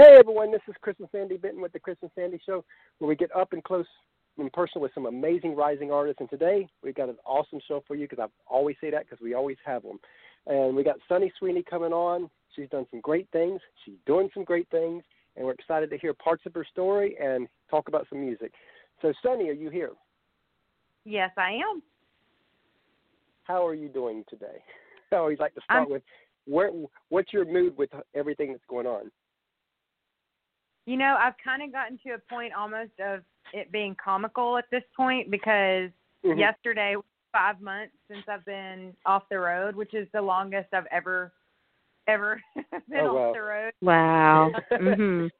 Hey everyone, this is Chris and Sandy Benton with the Chris and Sandy Show, where we get up and close in person with some amazing rising artists. And today we've got an awesome show for you because I always say that because we always have them. And we got Sunny Sweeney coming on. She's done some great things. She's doing some great things, and we're excited to hear parts of her story and talk about some music. So, Sunny, are you here? Yes, I am. How are you doing today? I always like to start I'm, with where what's your mood with everything that's going on? You know, I've kind of gotten to a point almost of it being comical at this point because Mhm. yesterday was five months since I've been off the road, which is the longest I've ever ever been Oh, wow. off the road. Wow. mhm.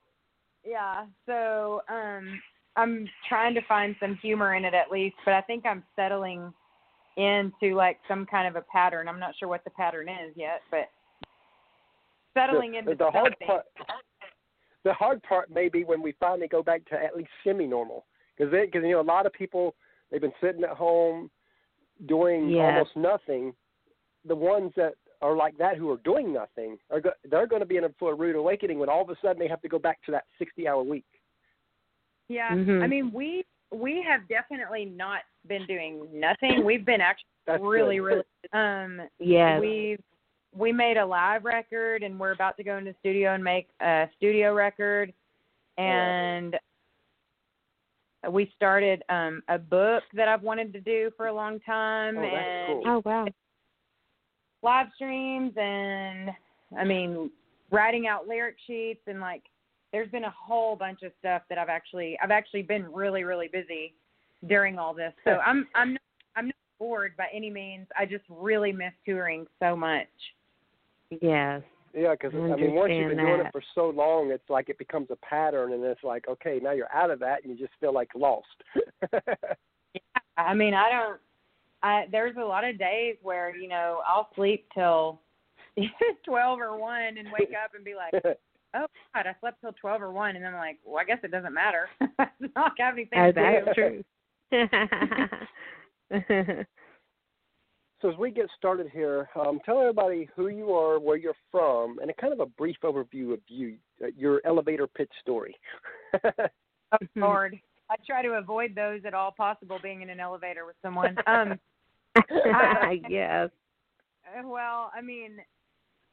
Yeah. So um I'm trying to find some humor in it at least, but I think I'm settling into like some kind of a pattern. I'm not sure what the pattern is yet, but settling the, into the hard something. part. The hard part may be when we finally go back to at least semi-normal, because because you know a lot of people they've been sitting at home doing Yes. almost nothing. The ones that are like that who are doing nothing are go- they're going to be in a, for a rude awakening when all of a sudden they have to go back to that 60-hour week. Yeah, Mhm. I mean we we have definitely not been doing nothing. We've been actually That's really good. really um Yes. we we made a live record and we're about to go into the studio and make a studio record and we started um a book that I've wanted to do for a long time Oh, and cool. Oh wow. live streams and I mean writing out lyric sheets and like there's been a whole bunch of stuff that I've actually I've actually been really really busy during all this. So I'm I'm not, I'm not bored by any means. I just really miss touring so much. Yes. Yeah, because I I mean, once you've been understand doing it for so long, it's like it becomes a pattern, and it's like, okay, now you're out of that, and you just feel like lost. yeah, I mean, I don't I there's a lot of days where, you know, I'll sleep till 12 or 1 and wake up and be like, "Oh god, I slept till 12 or 1." And I'm like, "Well, I guess it doesn't matter." it's not have anything to do. that's true. So as we get started here, um, tell everybody who you are, where you're from, and a kind of a brief overview of you, uh, your elevator pitch story. Oh Lord, I try to avoid those at all possible. Being in an elevator with someone. Um, yes. uh, well, I mean,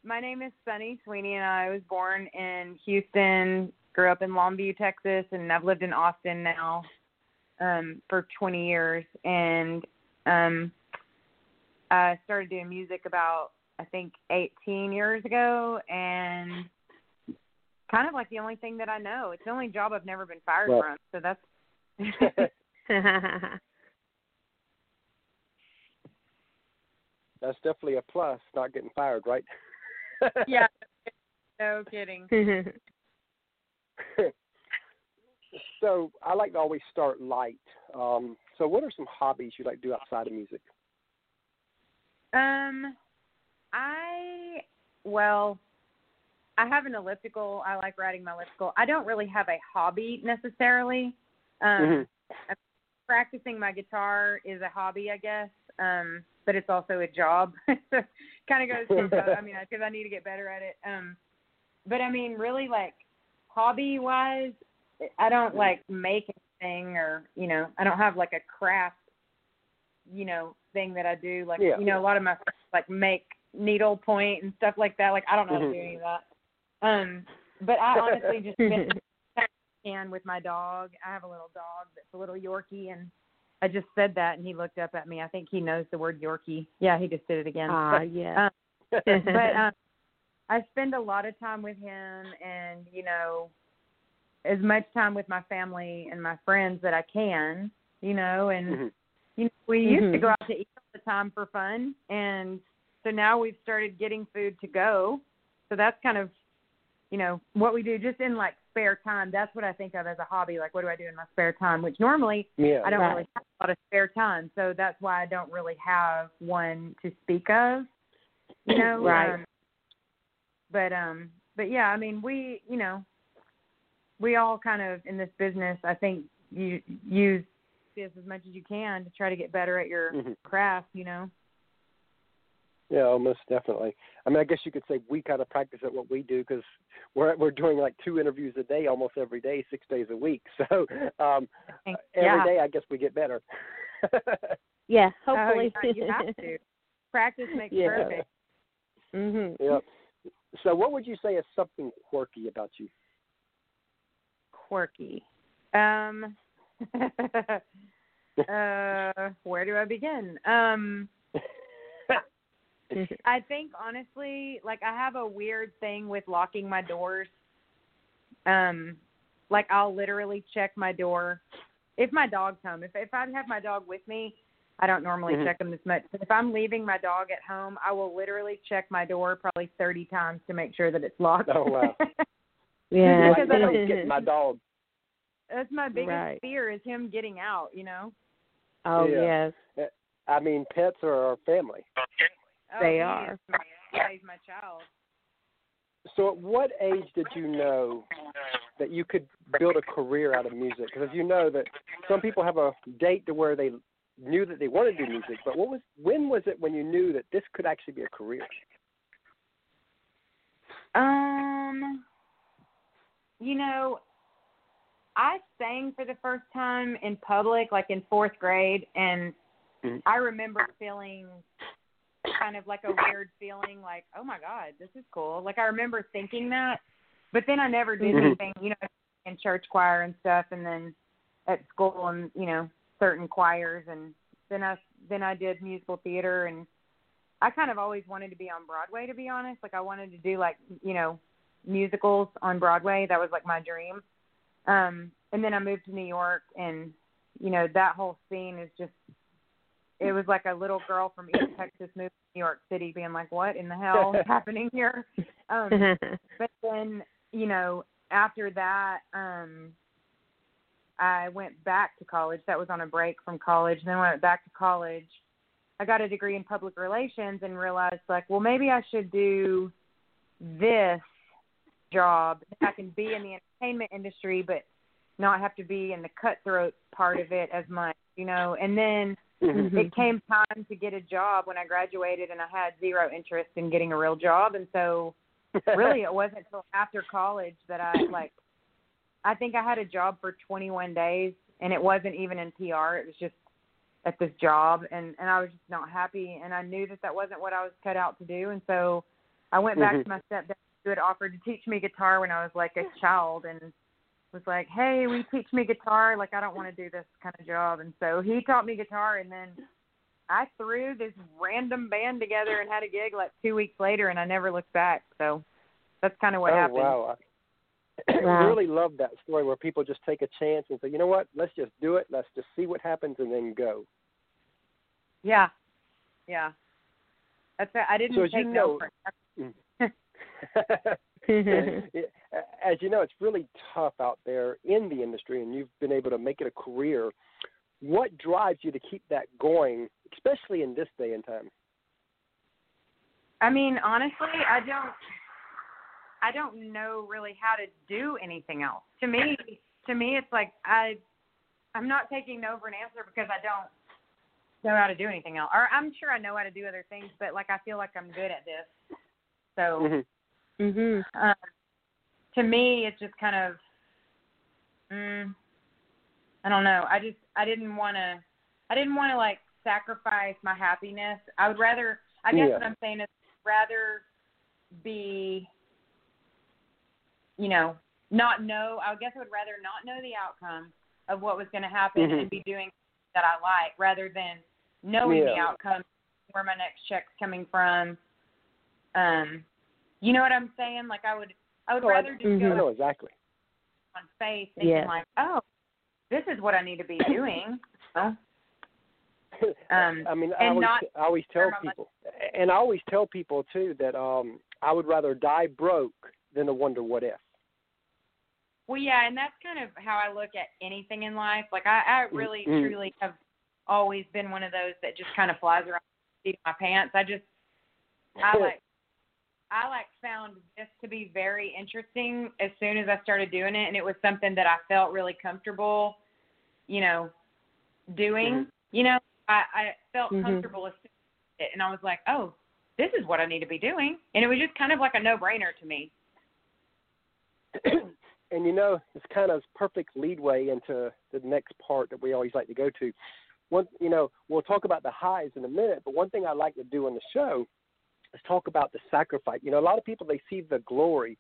my name is Sunny Sweeney, and I was born in Houston. Grew up in Longview, Texas, and I've lived in Austin now um, for 20 years. And um, I started doing music about I think 18 years ago, and kind of like the only thing that I know. It's the only job I've never been fired Well- from. So that's That's definitely a plus, not getting fired, right? yeah. No kidding. so I like to always start light. Um, so what are some hobbies you like to do outside of music? Um, I well, I have an elliptical. I like riding my elliptical. I don't really have a hobby necessarily. Um, Mhm. practicing my guitar is a hobby, I guess. Um, but it's also a job. so kind of goes. to. I mean, because I need to get better at it. Um, but I mean, really, like hobby wise, I don't like make anything or you know, I don't have like a craft, you know, thing that I do. Like Yeah. you know, a lot of my friends like make needle point and stuff like that. Like I don't know how to do any of that. Um, but I honestly just spend can with my dog. I have a little dog that's a little Yorkie, and I just said that, and he looked up at me. I think he knows the word Yorkie. Yeah, he just did it again. Ah, But, yeah. but um, I spend a lot of time with him, and you know, as much time with my family and my friends that I can. You know, and Mhm. You know, we used to Mhm. go out to eat all the time for fun, and so now we've started getting food to go. So that's kind of, you know, what we do just in like spare time. That's what I think of as a hobby. Like, what do I do in my spare time? Which normally Yeah. I don't Right. really have a lot of spare time, so that's why I don't really have one to speak of. You know, Right. Um, but um, but yeah, I mean, we, you know, we all kind of in this business. I think you use this as much as you can to try to get better at your Mhm. craft. You know. Yeah, almost definitely. I mean, I guess you could say we kind of practice at what we do because we're we're doing like two interviews a day, almost every day, six days a week. So um, every yeah. day, I guess we get better. yeah, Oh, hopefully. yeah, you have to. Practice makes Yeah. perfect. mhm. yep. So, what would you say is something quirky about you? Quirky. Um. Uh, where do I begin? Um. I think honestly, like I have a weird thing with locking my doors. Um, like I'll literally check my door if my dog's home. If if I have my dog with me, I don't normally Mhm. check them this much. But if I'm leaving my dog at home, I will literally check my door probably thirty times to make sure that it's locked. Oh, wow. Yeah. Because like, I I don't don't get my dog. That's my biggest Right. fear is him getting out. You know. oh Yeah. yes. I mean, pets are our family. Oh, They are. is my- yeah, he's my child. So, at what age did you know that you could build a career out of music? Because you know that some people have a date to where they knew that they wanted to do music, but what was when was it when you knew that this could actually be a career? Um, you know, I sang for the first time in public, like in fourth grade, and Mhm. I remember feeling kind of like a weird feeling, like, oh my god, this is cool. Like I remember thinking that, but then I never did Mhm. anything, you know, in church choir and stuff, and then at school and you know certain choirs, and then I then I did musical theater and. I kind of always wanted to be on Broadway to be honest. Like I wanted to do like, you know, musicals on Broadway. That was like my dream. Um and then I moved to New York and you know, that whole scene is just it was like a little girl from East Texas moved to New York City being like, What in the hell is happening here? Um but then, you know, after that, um I went back to college. That was on a break from college. Then I went back to college. I got a degree in public relations and realized like, well, maybe I should do this job. I can be in the entertainment industry, but not have to be in the cutthroat part of it as much, you know. And then Mhm. it came time to get a job when I graduated, and I had zero interest in getting a real job. And so, really, it wasn't until after college that I like. I think I had a job for 21 days, and it wasn't even in PR. It was just at this job, and and I was just not happy, and I knew that that wasn't what I was cut out to do. And so, I went back Mhm. to my stepdad who had offered to teach me guitar when I was like a child, and was like, "Hey, will you teach me guitar? Like, I don't want to do this kind of job." And so he taught me guitar, and then I threw this random band together and had a gig like two weeks later, and I never looked back. So that's kind of what oh happened. wow! I Wow. really love that story where people just take a chance and say, you know what, let's just do it. Let's just see what happens and then go. Yeah, yeah. That's it. I didn't So take you no know- for mm. As you know, it's really tough out there in the industry, and you've been able to make it a career. What drives you to keep that going, especially in this day and time? I mean, honestly, I don't I don't know really how to do anything else. To me, to me it's like I I'm not taking no for an answer because I don't know how to do anything else. Or I'm sure I know how to do other things, but like I feel like I'm good at this. So, Mhm. Mhm. um, to me it's just kind of mm, I don't know. I just I didn't want to I didn't want to like sacrifice my happiness. I would rather I guess Yeah. what I'm saying is rather be you know, not know I guess I would rather not know the outcome of what was going to happen Mhm. and be doing that I like rather than knowing the outcome where my next check's coming from. Um you know what I'm saying? Like I would I would Oh, I- rather just Mhm. go I know exactly. on faith thinking Yeah. like, oh, this is what I need to be doing. You? Um, I mean, I always, not I always tell share my people, and I always tell people too that um, I would rather die broke than to wonder what if. Well, yeah, and that's kind of how I look at anything in life. Like I, I really Mhm. truly have always been one of those that just kind of flies around the my pants. I just I like I like found this to be very interesting as soon as I started doing it and it was something that I felt really comfortable, you know, doing. Mhm. You know, I, I felt Mhm. comfortable as soon as it, and I was like, Oh, this is what I need to be doing, and it was just kind of like a no-brainer to me. and you know, it's kind of perfect leadway into the next part that we always like to go to. One, you know, we'll talk about the highs in a minute, but one thing I like to do on the show talk about the sacrifice. You know, a lot of people they see the glory,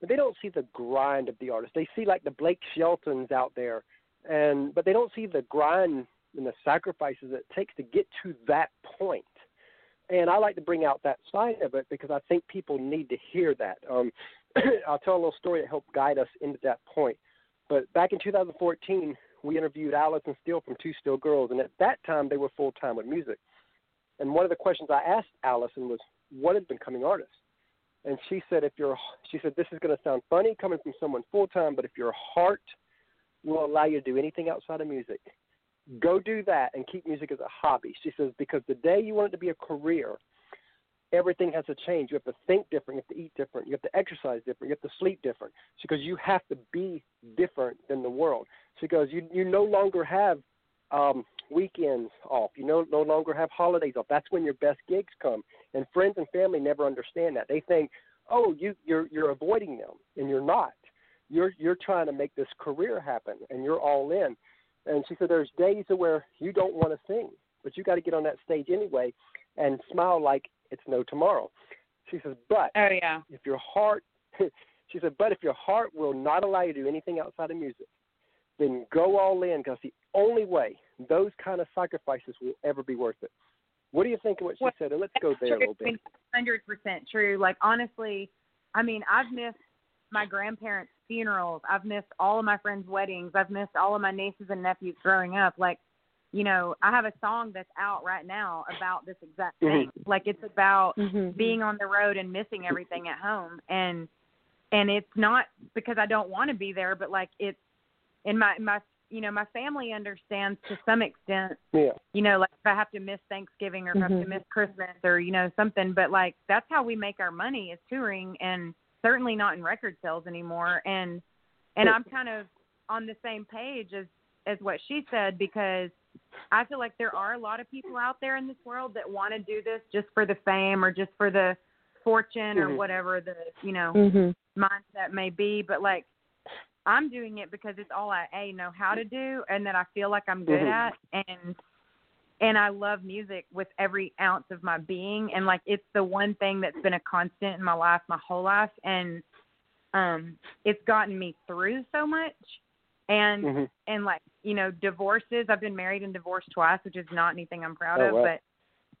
but they don't see the grind of the artist. They see like the Blake Sheltons out there, and but they don't see the grind and the sacrifices it takes to get to that point. And I like to bring out that side of it because I think people need to hear that. Um, I'll tell a little story that helped guide us into that point. But back in 2014, we interviewed Alison Steel from Two Steel Girls, and at that time they were full time with music. And one of the questions I asked Alison was, "What is becoming artist?" And she said, "If your," she said, "This is going to sound funny coming from someone full time, but if your heart will allow you to do anything outside of music, go do that and keep music as a hobby." She says, "Because the day you want it to be a career, everything has to change. You have to think different. You have to eat different. You have to exercise different. You have to sleep different. Because you have to be different than the world. She goes, you you no longer have um, weekends off. You no no longer have holidays off. That's when your best gigs come. And friends and family never understand that. They think, oh, you you're you're avoiding them, and you're not. You're you're trying to make this career happen, and you're all in. And she said, there's days where you don't want to sing, but you got to get on that stage anyway and smile like it's no tomorrow. She says, but oh yeah, if your heart, she said, but if your heart will not allow you to do anything outside of music, then go all in because the only way those kind of sacrifices will ever be worth it. What do you think of what she well, said? And let's go there true. a little bit. Hundred percent true. Like honestly, I mean, I've missed my grandparents' funerals. I've missed all of my friends' weddings. I've missed all of my nieces and nephews growing up. Like you know, I have a song that's out right now about this exact Mm-hmm. thing. Like it's about Mhm. being on the road and missing everything at home and and it's not because I don't want to be there, but like it's in my my you know, my family understands to some extent, Yeah. you know, like if I have to miss Thanksgiving or if I have to miss Christmas or, you know, something, but like that's how we make our money is touring and certainly not in record sales anymore and and I'm kind of on the same page as as what she said because I feel like there are a lot of people out there in this world that want to do this just for the fame or just for the fortune or Mhm. whatever the you know Mhm. mindset may be. But like I'm doing it because it's all I a know how to do and that I feel like I'm good Mhm. at and and I love music with every ounce of my being and like it's the one thing that's been a constant in my life my whole life and um it's gotten me through so much and hmm and like you know divorces i've been married and divorced twice which is not anything i'm proud Oh, of wow. but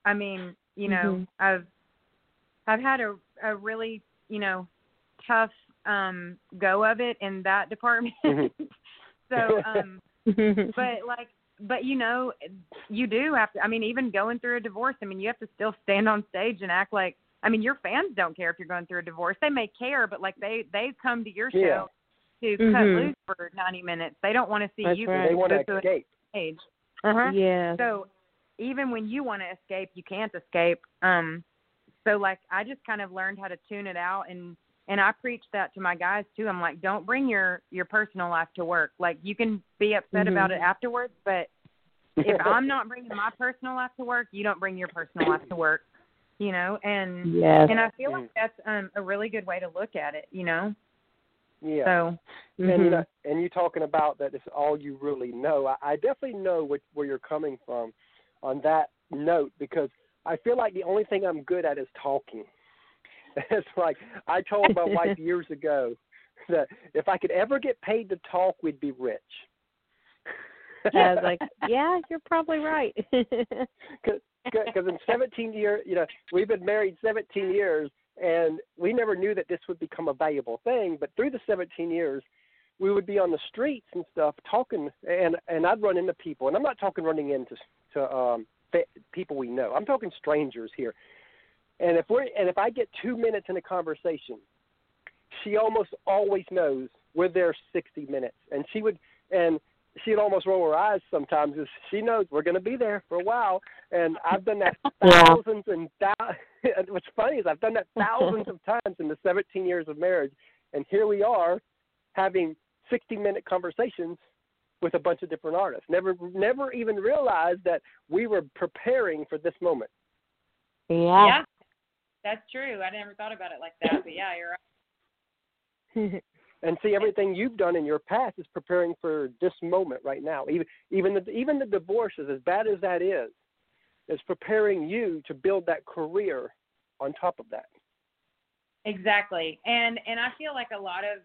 i mean you know Mhm. i've i've had a a really you know tough um go of it in that department Mhm. so um but like but you know you do have to i mean even going through a divorce i mean you have to still stand on stage and act like i mean your fans don't care if you're going through a divorce they may care but like they they come to your show Yeah. to cut Mhm. loose for 90 minutes they don't want to see That's you right. They want go to through a escape. stage uh-huh Yeah. so even when you want to escape you can't escape um so like i just kind of learned how to tune it out and and i preach that to my guys too i'm like don't bring your your personal life to work like you can be upset Mhm. about it afterwards but if i'm not bringing my personal life to work you don't bring your personal life to work you know and Yes. and i feel like that's um a really good way to look at it you know yeah. so And you Mhm. know, and you talking about that it's all you really know. I, I definitely know what, where you're coming from on that note because I feel like the only thing I'm good at is talking. It's like I told my wife years ago that if I could ever get paid to talk, we'd be rich. I was like, yeah, you're probably right. because in 17 years, you know, we've been married 17 years, and we never knew that this would become a valuable thing. But through the 17 years, we would be on the streets and stuff talking, and and I'd run into people, and I'm not talking running into to um, people we know. I'm talking strangers here. And if we're and if I get two minutes in a conversation, she almost always knows we're there 60 minutes, and she would and she'd almost roll her eyes sometimes as she knows we're going to be there for a while. And I've done that thousands and thou- and what's funny is I've done that thousands of times in the 17 years of marriage, and here we are having 60 minute conversations with a bunch of different artists. Never, never even realized that we were preparing for this moment. yeah. yeah that's true. I never thought about it like that, but yeah, you're right. and see everything you've done in your past is preparing for this moment right now. Even even the even the divorces, as bad as that is, is preparing you to build that career on top of that. Exactly, and and I feel like a lot of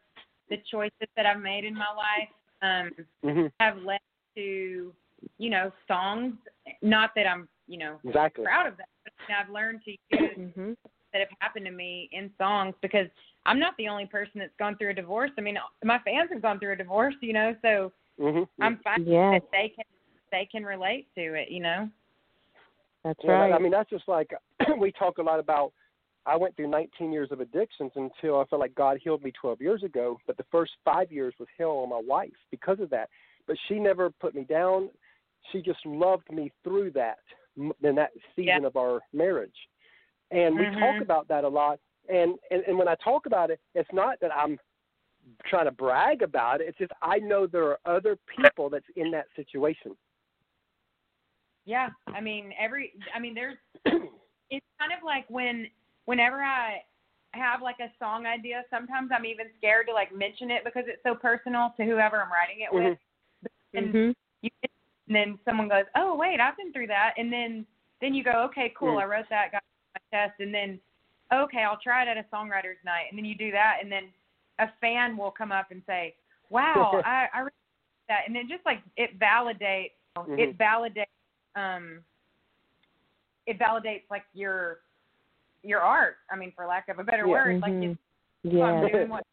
the choices that I've made in my life um, mm-hmm. have led to you know songs. Not that I'm you know exactly. proud of that, but I've learned to use mm-hmm. that have happened to me in songs because I'm not the only person that's gone through a divorce. I mean, my fans have gone through a divorce, you know, so mm-hmm. I'm fine yes. that they can they can relate to it, you know. That's yeah, right. I mean, that's just like we talk a lot about. I went through 19 years of addictions until I felt like God healed me 12 years ago. But the first five years was hell on my wife because of that. But she never put me down. She just loved me through that in that season yeah. of our marriage. And we mm-hmm. talk about that a lot. And, and and when I talk about it, it's not that I'm trying to brag about it. It's just I know there are other people that's in that situation. Yeah, I mean every I mean there's it's kind of like when whenever I have like a song idea, sometimes I'm even scared to like mention it because it's so personal to whoever I'm writing it with. Mm-hmm. And mm-hmm. you and then someone goes, "Oh, wait, I've been through that." And then then you go, "Okay, cool, Mm. I wrote that, got my test." And then okay, I'll try it at a songwriters night. And then you do that and then a fan will come up and say, "Wow, I I really that." And then just like it validates Mhm. it validates um it validates like your your art. I mean, for lack of a better Yeah. word, like Mhm. it's yeah. I'm doing what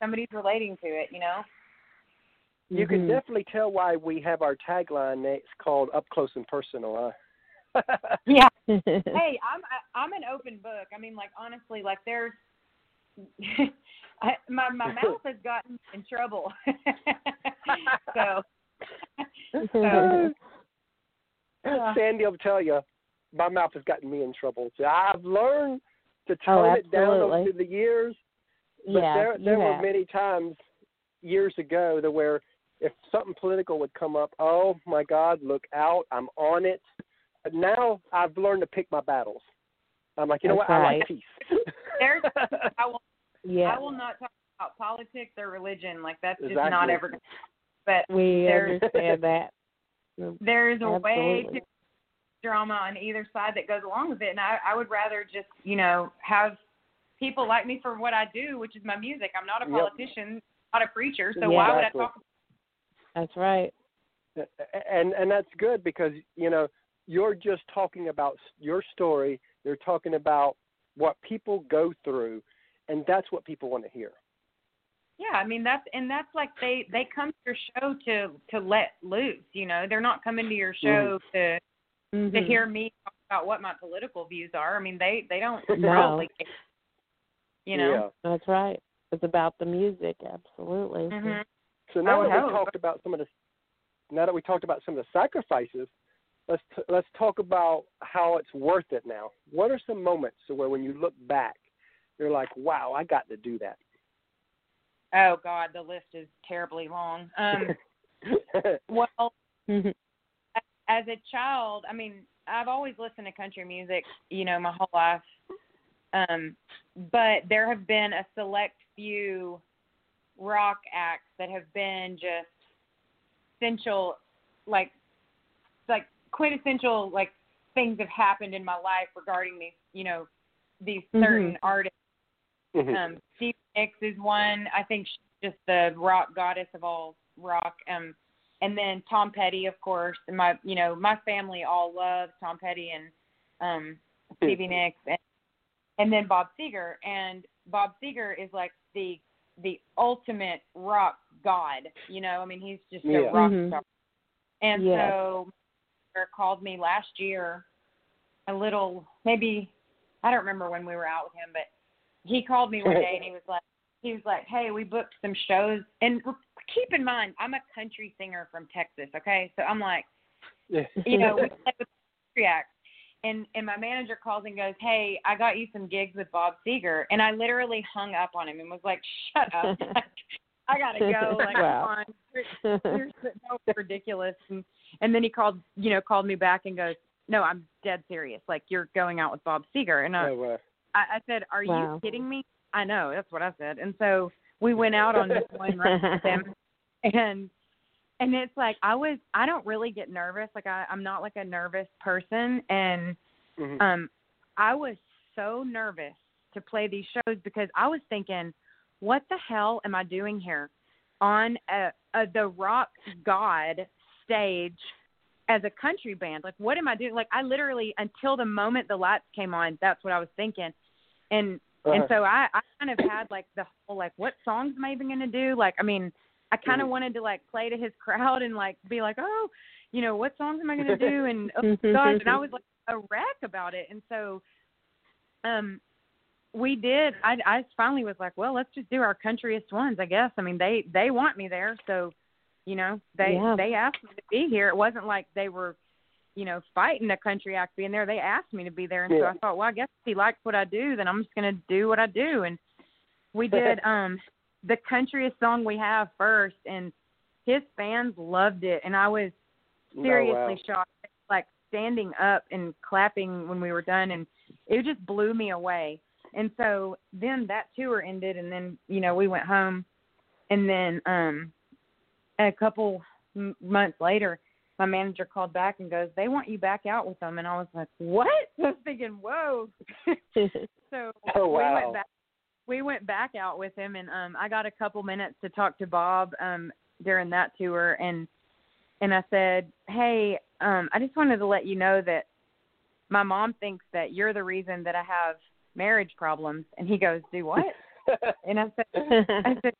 somebody's relating to it, you know. You can Mhm. definitely tell why we have our tagline that's called "Up Close and Personal." Huh? Yeah. hey, I'm I, I'm an open book. I mean, like honestly, like there's I, my my mouth has gotten in trouble. so so Yeah. Sandy will tell you, my mouth has gotten me in trouble. too. I've learned to Oh, tone it down over the years, but yeah, there you there were have. many times years ago that where if something political would come up, oh my God, look out! I'm on it. But now I've learned to pick my battles. I'm like, you know That's what? I like peace. there's I will yeah. I will not talk about politics or religion. Like that's just Exactly. not ever. But we there's- understand that. there's a way to drama on either side that goes along with it, and I I would rather just you know have people like me for what I do, which is my music. I'm not a Yep. politician, not a preacher, so Yeah. why would I Exactly. talk? That's right. and and that's good because you know you're just talking about your story you're talking about what people go through and that's what people want to hear Yeah, I mean that's and that's like they they come to your show to to let loose. You know, they're not coming to your show to to Mhm. hear me talk about what my political views are. I mean, they they don't No. probably, you know. yeah. That's right. It's about the music, absolutely. Mhm. So now that we talked about some of the now that we talked about some of the sacrifices let's t- let's talk about how it's worth it now what are some moments where when you look back you're like wow i got to do that Oh God, the list is terribly long. Um, well, Mhm. as a child, I mean, I've always listened to country music, you know, my whole life. Um, but there have been a select few rock acts that have been just essential, like, like quintessential, like things have happened in my life regarding these, you know, these certain Mhm. artists. Mhm. Um, Stevie Nicks is one. I think she's just the rock goddess of all rock. Um, and then Tom Petty, of course. And my, you know, my family all loves Tom Petty and um, Stevie Nicks, and and then Bob Seger. And Bob Seger is like the the ultimate rock god. You know, I mean, he's just Yeah. a rock Mhm. star. And Yes. so, my sister called me last year, a little maybe I don't remember when we were out with him, but he called me one day and he was like, he was like, hey, we booked some shows, and keep in mind, I'm a country singer from Texas, okay? So I'm like, you know, we play with country acts. And and my manager calls and goes, Hey, I got you some gigs with Bob Seger and I literally hung up on him and was like, Shut up. I gotta go. Like Wow. come on. You're, you're so ridiculous and and then he called you know, called me back and goes, No, I'm dead serious. Like you're going out with Bob Seger and I So, uh, I, I said, "Are Wow. you kidding me?" I know that's what I said, and so we went out on this one run with them, and and it's like I was I don't really get nervous. Like I I'm not like a nervous person, and Mhm. um I was so nervous to play these shows because I was thinking, what the hell am I doing here on a, a the rock god stage as a country band? Like what am I doing? Like I literally until the moment the lights came on, that's what I was thinking. And and Uh-huh. so I I kind of had like the whole like what songs am I even going to do? Like I mean, I kind of Mhm. wanted to like play to his crowd and like be like, "Oh, you know, what songs am I going to do?" and oh gosh, and I was like a wreck about it. And so um we did I I finally was like, well, let's just do our countryest ones, I guess. I mean, they they want me there, so you know, they Yeah. they asked me to be here. It wasn't like they were you know, fighting a country act being there. They asked me to be there and so I thought, well, I guess if he likes what I do, then I'm just going to do what I do and we did um the countryest song we have first and his fans loved it and I was Oh, seriously wow. shocked like standing up and clapping when we were done and it just blew me away. And so then that tour ended and then you know we went home and then um a couple m- months later my manager called back and goes they want you back out with them and i was like what? I was thinking whoa. So Oh, we went back we went back out with him and um I got a couple minutes to talk to Bob um during that tour and and I said, "Hey, um I just wanted to let you know that my mom thinks that you're the reason that I have marriage problems." And he goes, "Do what?" and I said I said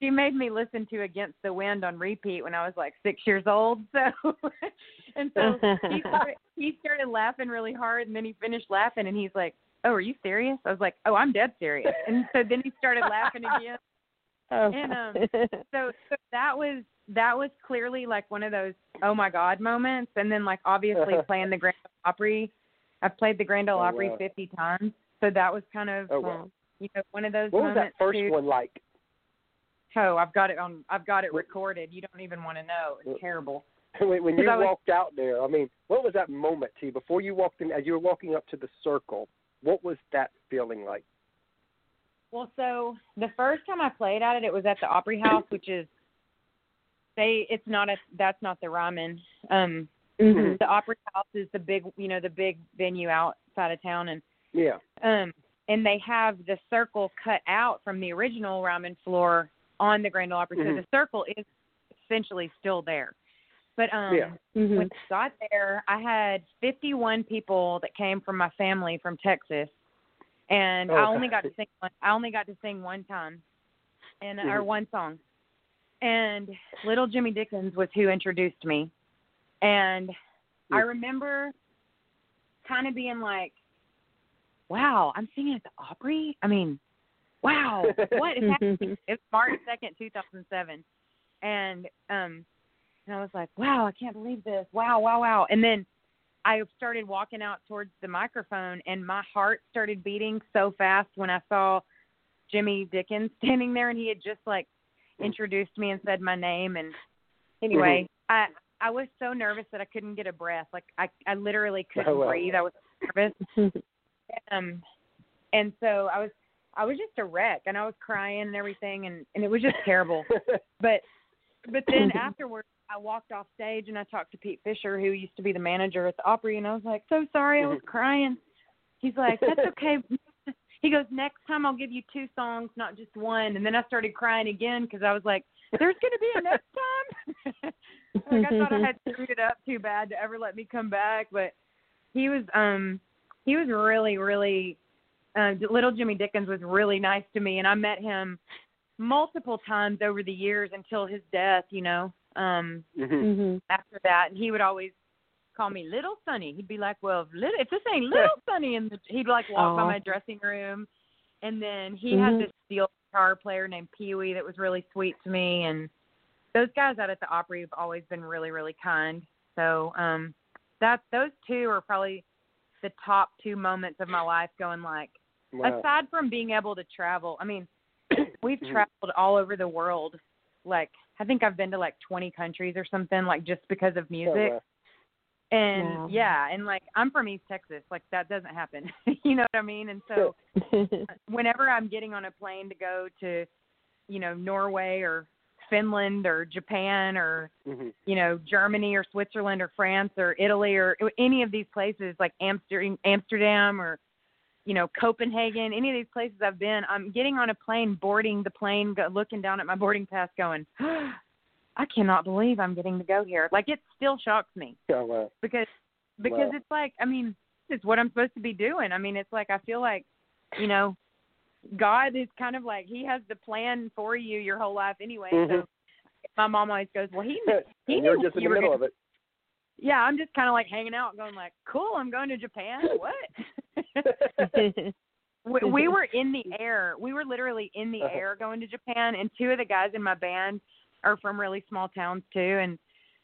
she made me listen to Against the Wind on repeat when I was like 6 years old. So and so he started, he started laughing really hard and then he finished laughing and he's like, "Oh, are you serious?" I was like, "Oh, I'm dead serious." And so then he started laughing again. oh. And, um, So, so that was that was clearly like one of those oh my god moments and then like obviously playing the Grand Ole Opry. I've played the Grand Ole Oh, Opry wow. 50 times. So that was kind of Oh, wow. you know one of those What was that first too. one like? Oh, I've got it on I've got it recorded. You don't even want to know. It's terrible. when, you was- walked out there, I mean, what was that moment to you before you walked in? As you were walking up to the circle, what was that feeling like? Well, so the first time I played at it, it was at the Opry House, which is they. It's not a. That's not the Ryman. Um, Mhm. the Opry House is the big, you know, the big venue outside of town, and Yeah. um, and they have the circle cut out from the original Ryman floor on the Grand Ole Opry. So Mhm. the circle is essentially still there. But um, Yeah. Mhm. when I got there, I had 51 people that came from my family from Texas, and Oh, I only God. got to sing. One, I only got to sing one time, and or Mhm. one song. And Little Jimmy Dickens was who introduced me, and I remember kind of being like, "Wow, I'm singing at the Opry. I mean, wow, what is happening?" It's March second, two thousand seven, and um, and I was like, "Wow, I can't believe this! Wow, wow, wow!" And then I started walking out towards the microphone, and my heart started beating so fast when I saw Jimmy Dickens standing there, and he had just like introduced me and said my name. And anyway, I I was so nervous that I couldn't get a breath. Like I I literally couldn't Oh, wow. breathe. I was nervous um and so i was i was just a wreck and i was crying and everything and and it was just terrible but but then afterwards i walked off stage and i talked to pete fisher who used to be the manager at the opry and i was like so sorry i was crying. He's like that's okay. He goes next time i'll give you two songs not just one. And then i started crying again because i was like there's going to be a next time? Like i thought i had screwed it up too bad to ever let me come back but he was um he was really really uh little jimmy dickens was really nice to me and i met him multiple times over the years until his death you know um Mhm. Mhm. after that and he would always call me little sunny he'd be like well if, little, if this ain't little sunny and he'd like walk by my dressing room and then he Mhm. had this steel guitar player named pee wee that was really sweet to me and those guys out at the opry have always been really really kind so um that those two are probably the top two moments of my life going like Wow. aside from being able to travel i mean we've Mhm. traveled all over the world like i think i've been to like 20 countries or something like just because of music wow. And Wow. yeah, and like I'm from East Texas, like that doesn't happen. you know what I mean? And so whenever I'm getting on a plane to go to, you know, Norway or Finland or Japan or hmm you know Germany or Switzerland or France or Italy or any of these places like Amsterdam, Amsterdam or you know Copenhagen, any of these places I've been, I'm getting on a plane, boarding the plane, go, looking down at my boarding pass, going, I cannot believe I'm getting to go here. Like it still shocks me Oh wow. because because Wow. it's like I mean it's what I'm supposed to be doing. I mean it's like I feel like you know God is kind of like He has the plan for you your whole life anyway. Mhm. So my mom always goes, well he he and you're knew just in the middle gonna- of it. yeah I'm just kind of like hanging out going like cool I'm going to Japan what we, we were in the air. We were literally in the Uh-huh. air going to Japan, and two of the guys in my band are from really small towns too, and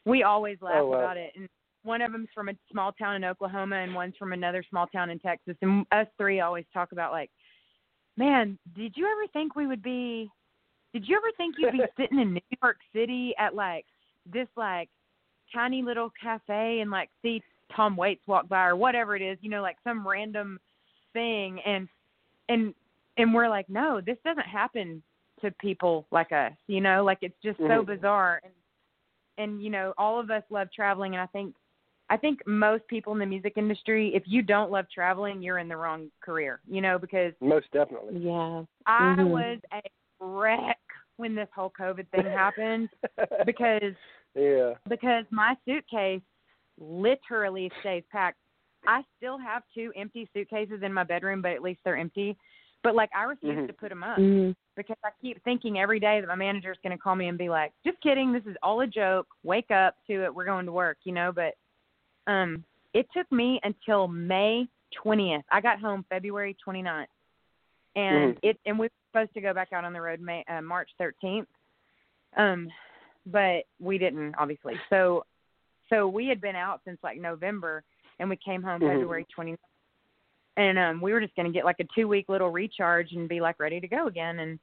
we always laugh Oh, wow. about it. And one of them's from a small town in Oklahoma, and one's from another small town in Texas. And us three always talk about like, man, did you ever think we would be? Did you ever think you'd be sitting in New York City at like this like tiny little cafe and like see Tom Waits walk by or whatever it is, you know, like some random thing and and and we're like, no, this doesn't happen to people like us, you know, like it's just so Mhm. bizarre and and you know, all of us love traveling and I think I think most people in the music industry, if you don't love traveling, you're in the wrong career, you know, because Most definitely. yeah. I Mhm. was a wreck when this whole COVID thing happened because yeah. because my suitcase literally stays packed. I still have two empty suitcases in my bedroom, but at least they're empty. But like I refuse Mhm. to put them up Mhm. because I keep thinking every day that my manager's going to call me and be like, "Just kidding, this is all a joke. Wake up to it. We're going to work," you know, but um it took me until May 20th. I got home February 29th. And Mhm. it and we were supposed to go back out on the road May uh, March 13th. Um but we didn't obviously. So so we had been out since like November and we came home Mhm. February 29th. And um we were just going to get like a 2 week little recharge and be like ready to go again and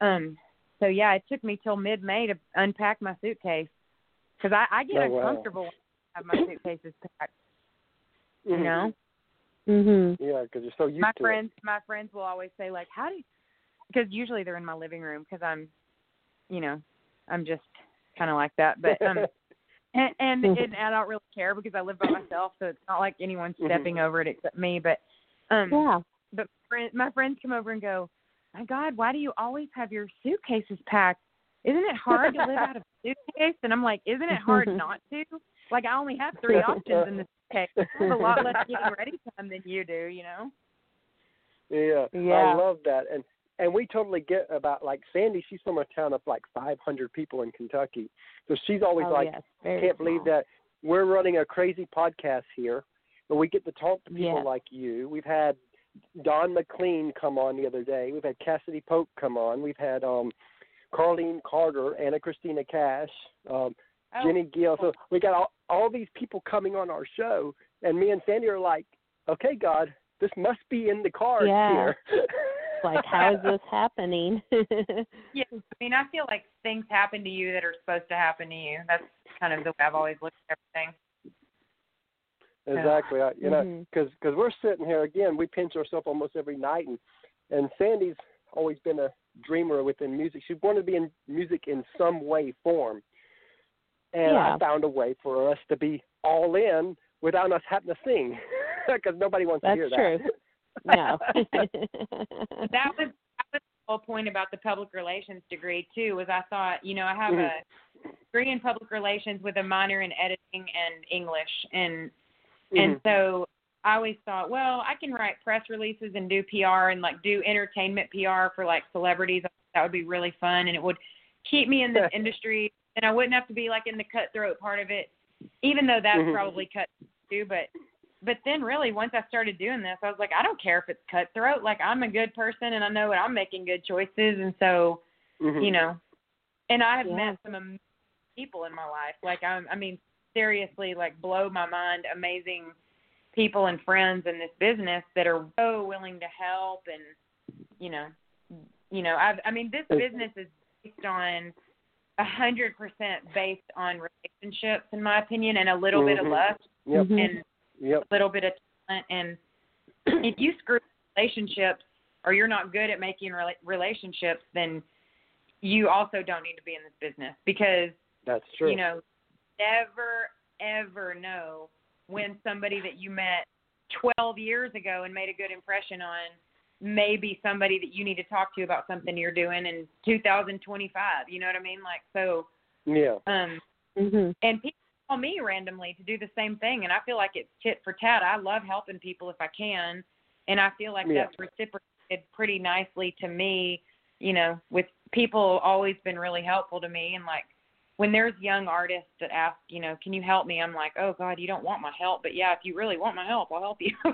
um so yeah, it took me till mid-May to unpack my suitcase cuz I I get Oh, wow. uncomfortable when I have my suitcases packed, you Mhm. know. Mhm. Yeah, because you're so used my to friends my friends will always say like how do you because usually they're in my living room because i'm you know i'm just kind of like that but um and and, and i don't really care because i live by myself so it's not like anyone's Mhm. stepping over it except me but um Yeah. but friend, my friends come over and go my god why do you always have your suitcases packed isn't it hard to live out of a suitcase and i'm like isn't it hard not to like i only have three options in the suitcase I have a lot less getting ready time than you do you know Yeah, Yeah. I love that, and and we totally get about like Sandy. She's from a town of like 500 people in Kentucky, so she's always oh, like, yes. Can't believe that we're running a crazy podcast here, but we get to talk to people like you. We've had Don McLean come on the other day. We've had Cassadee Pope come on. We've had um Carlene Carter, Anna Christina Cash, um, Oh, Jenny Gill. So we got all, all these people coming on our show, and me and Sandy are like, okay, God, this must be in the cards Yeah. here. like how is this happening? Yeah, I mean, I feel like things happen to you that are supposed to happen to you. That's kind of the way I've always looked at everything. Exactly. I, you know, Mhm. because cause we're sitting here again, we pinch ourselves almost every night, and and Sandy's always been a dreamer within music. She wanted to be in music in some way, form, and Yeah. I found a way for us to be all in without us having to sing, because nobody wants That's to hear that. That's true. no. That was that was the whole point about the public relations degree too. Was I thought, you know, I have a degree in public relations with a minor in editing and English, and and Mhm. so I always thought, well, I can write press releases and do PR and like do entertainment PR for like celebrities. That would be really fun, and it would keep me in the industry, and I wouldn't have to be like in the cutthroat part of it, even though that's Mhm. probably cut too. But but then really, once I started doing this, I was like, I don't care if it's cutthroat. Like I'm a good person, and I know that I'm making good choices, and so Mhm. you know, and I have Yeah. met some amazing people in my life. Like I'm, I mean, seriously, like blow my mind, amazing people and friends in this business that are so willing to help, and you know, you know, I've, I mean, this business is based on a hundred percent based on relationships, in my opinion, and a little bit of Mhm. luck Yep. Mhm. and Yep. a little bit of talent. And if you screw relationships or you're not good at making rela- relationships, then you also don't need to be in this business because That's true. you know never ever know when somebody that you met 12 years ago and made a good impression on may be somebody that you need to talk to about something you're doing in 2025 you know what i mean like so yeah. um Mhm. and people call me randomly to do the same thing and i feel like it's tit for tat. I love helping people if i can and i feel like Yeah. that's reciprocated pretty nicely to me you know with people always been really helpful to me and like when there's young artists that ask you know can you help me? I'm like oh god you don't want my help but yeah if you really want my help i'll help you.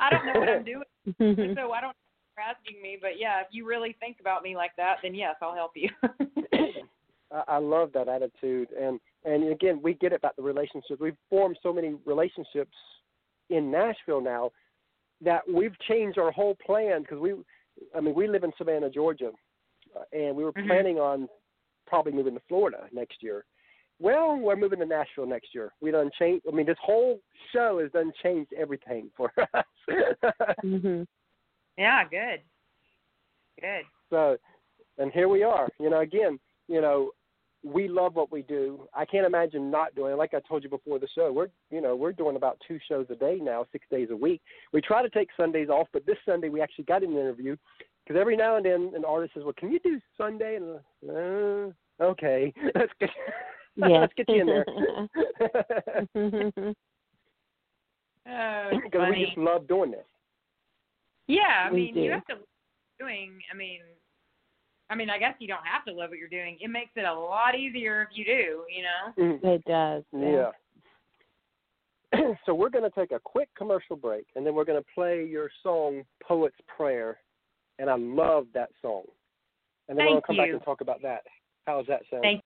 I don't know what i'm doing. So i don't know if you're asking me but yeah if you really think about me like that then yes i'll help you I, I love that attitude, and and again, we get it about the relationships. We've formed so many relationships in Nashville now that we've changed our whole plan because we, I mean, we live in Savannah, Georgia, uh, and we were Mhm. planning on probably moving to Florida next year. Well, we're moving to Nashville next year. We done changed. I mean, this whole show has done changed everything for us. Mhm. yeah good good So, and here we are. You know, again, you know, we love what we do. I can't imagine not doing it. Like I told you before the show, we're you know we're doing about two shows a day now, six days a week. We try to take Sundays off, but this Sunday we actually got an interview because every now and then an artist says, "Well, can you do Sunday?" And uh, okay, let's get Yeah. let's get you in there Mhm. oh because we just love doing this. Yeah, I We mean, you have to love what you're doing. I mean, I mean, I guess you don't have to love what you're doing. It makes it a lot easier if you do. You know. Mhm. It does. Yeah. so we're going to take a quick commercial break, and then we're going to play your song "Poet's Prayer," and I love that song. And then we're going Thank to come back and talk about that. How does that sound? Thank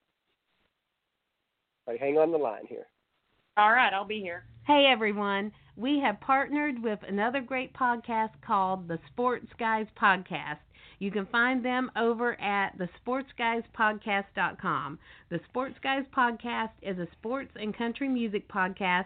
All right, hang on the line here. All right, I'll be here. Hey everyone, we have partnered with another great podcast called the Sports Guys Podcast. You can find them over at thesportsguyspodcast.com. The Sports Guys Podcast is a sports and country music podcast